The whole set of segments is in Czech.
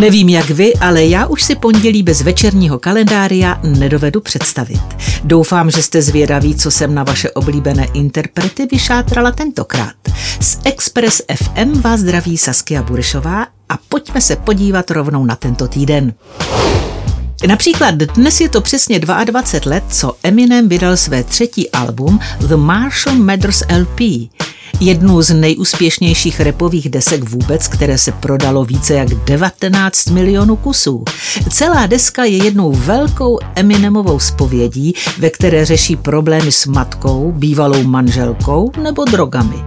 Nevím jak vy, ale já už si pondělí bez večerního kalendária nedovedu představit. Doufám, že jste zvědaví, co jsem na vaše oblíbené interprety vyšátrala tentokrát. Z Express FM vás zdraví Saskia Burešová a pojďme se podívat rovnou na tento týden. Například dnes je to přesně 22 let, co Eminem vydal své třetí album The Marshall Mathers LP jednu z nejúspěšnějších repových desek vůbec, které se prodalo více jak 19 milionů kusů. Celá deska je jednou velkou Eminemovou spovědí, ve které řeší problémy s matkou, bývalou manželkou nebo drogami.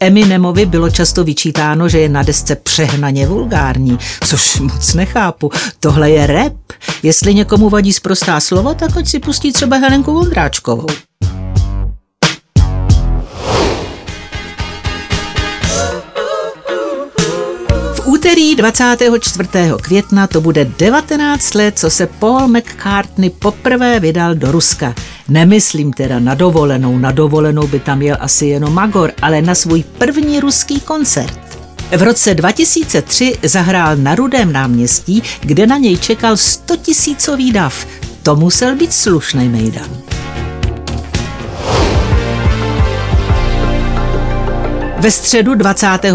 Eminemovi bylo často vyčítáno, že je na desce přehnaně vulgární, což moc nechápu. Tohle je rap. Jestli někomu vadí zprostá slova, tak ať si pustí třeba Helenku Vondráčkovou. Úterý 24. května to bude 19 let, co se Paul McCartney poprvé vydal do Ruska. Nemyslím teda na dovolenou, na dovolenou by tam jel asi jenom Magor, ale na svůj první ruský koncert. V roce 2003 zahrál na Rudém náměstí, kde na něj čekal 100 tisícový dav. To musel být slušný mejdan. Ve středu 25.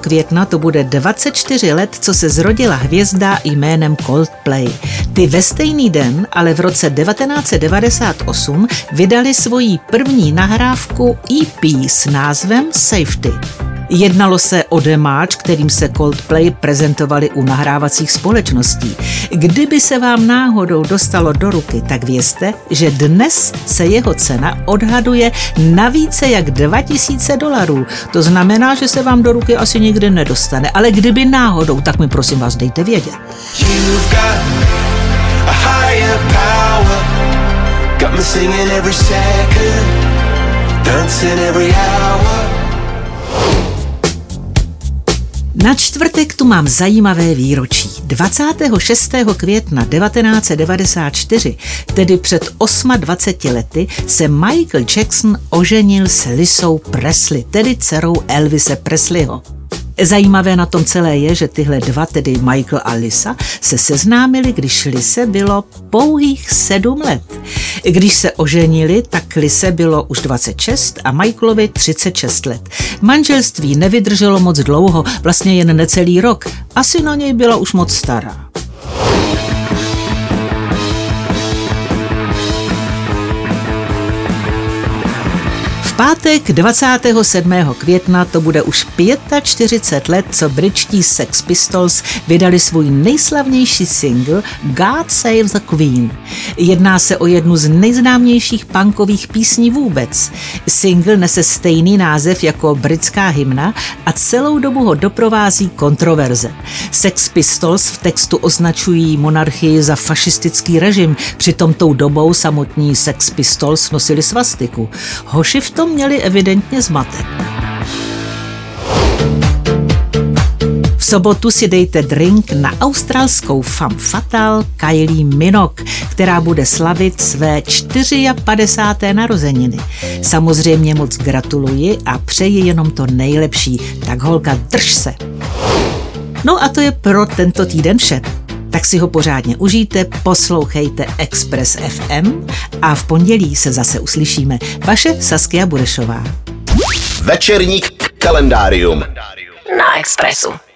května to bude 24 let, co se zrodila hvězda jménem Coldplay. Ty ve stejný den, ale v roce 1998 vydali svoji první nahrávku EP s názvem Safety. Jednalo se o demáč, kterým se Coldplay prezentovali u nahrávacích společností. Kdyby se vám náhodou dostalo do ruky, tak vězte, že dnes se jeho cena odhaduje na více jak 2000 dolarů. To znamená, že se vám do ruky asi nikdy nedostane, ale kdyby náhodou, tak mi prosím vás dejte vědět. Got me singing every second, dancing every hour. Na čtvrtek tu mám zajímavé výročí. 26. května 1994, tedy před 28 lety, se Michael Jackson oženil s Lisou Presley, tedy dcerou Elvise Presleyho. Zajímavé na tom celé je, že tyhle dva, tedy Michael a Lisa, se seznámili, když Lise bylo pouhých sedm let. Když se oženili, tak Lise bylo už 26 a Michaelovi 36 let. Manželství nevydrželo moc dlouho, vlastně jen necelý rok. Asi na něj byla už moc stará. Pátek 27. května to bude už 45 let, co britští Sex Pistols vydali svůj nejslavnější single God Save the Queen. Jedná se o jednu z nejznámějších punkových písní vůbec. Single nese stejný název jako britská hymna a celou dobu ho doprovází kontroverze. Sex Pistols v textu označují monarchii za fašistický režim, přitom tou dobou samotní Sex Pistols nosili svastiku. Hoši v tom měli evidentně zmatek. V sobotu si dejte drink na australskou femme fatal Kylie Minogue, která bude slavit své 54. narozeniny. Samozřejmě moc gratuluji a přeji jenom to nejlepší, tak holka drž se. No a to je pro tento týden vše tak si ho pořádně užijte, poslouchejte Express FM a v pondělí se zase uslyšíme. Vaše Saskia Burešová. Večerník kalendárium na Expressu.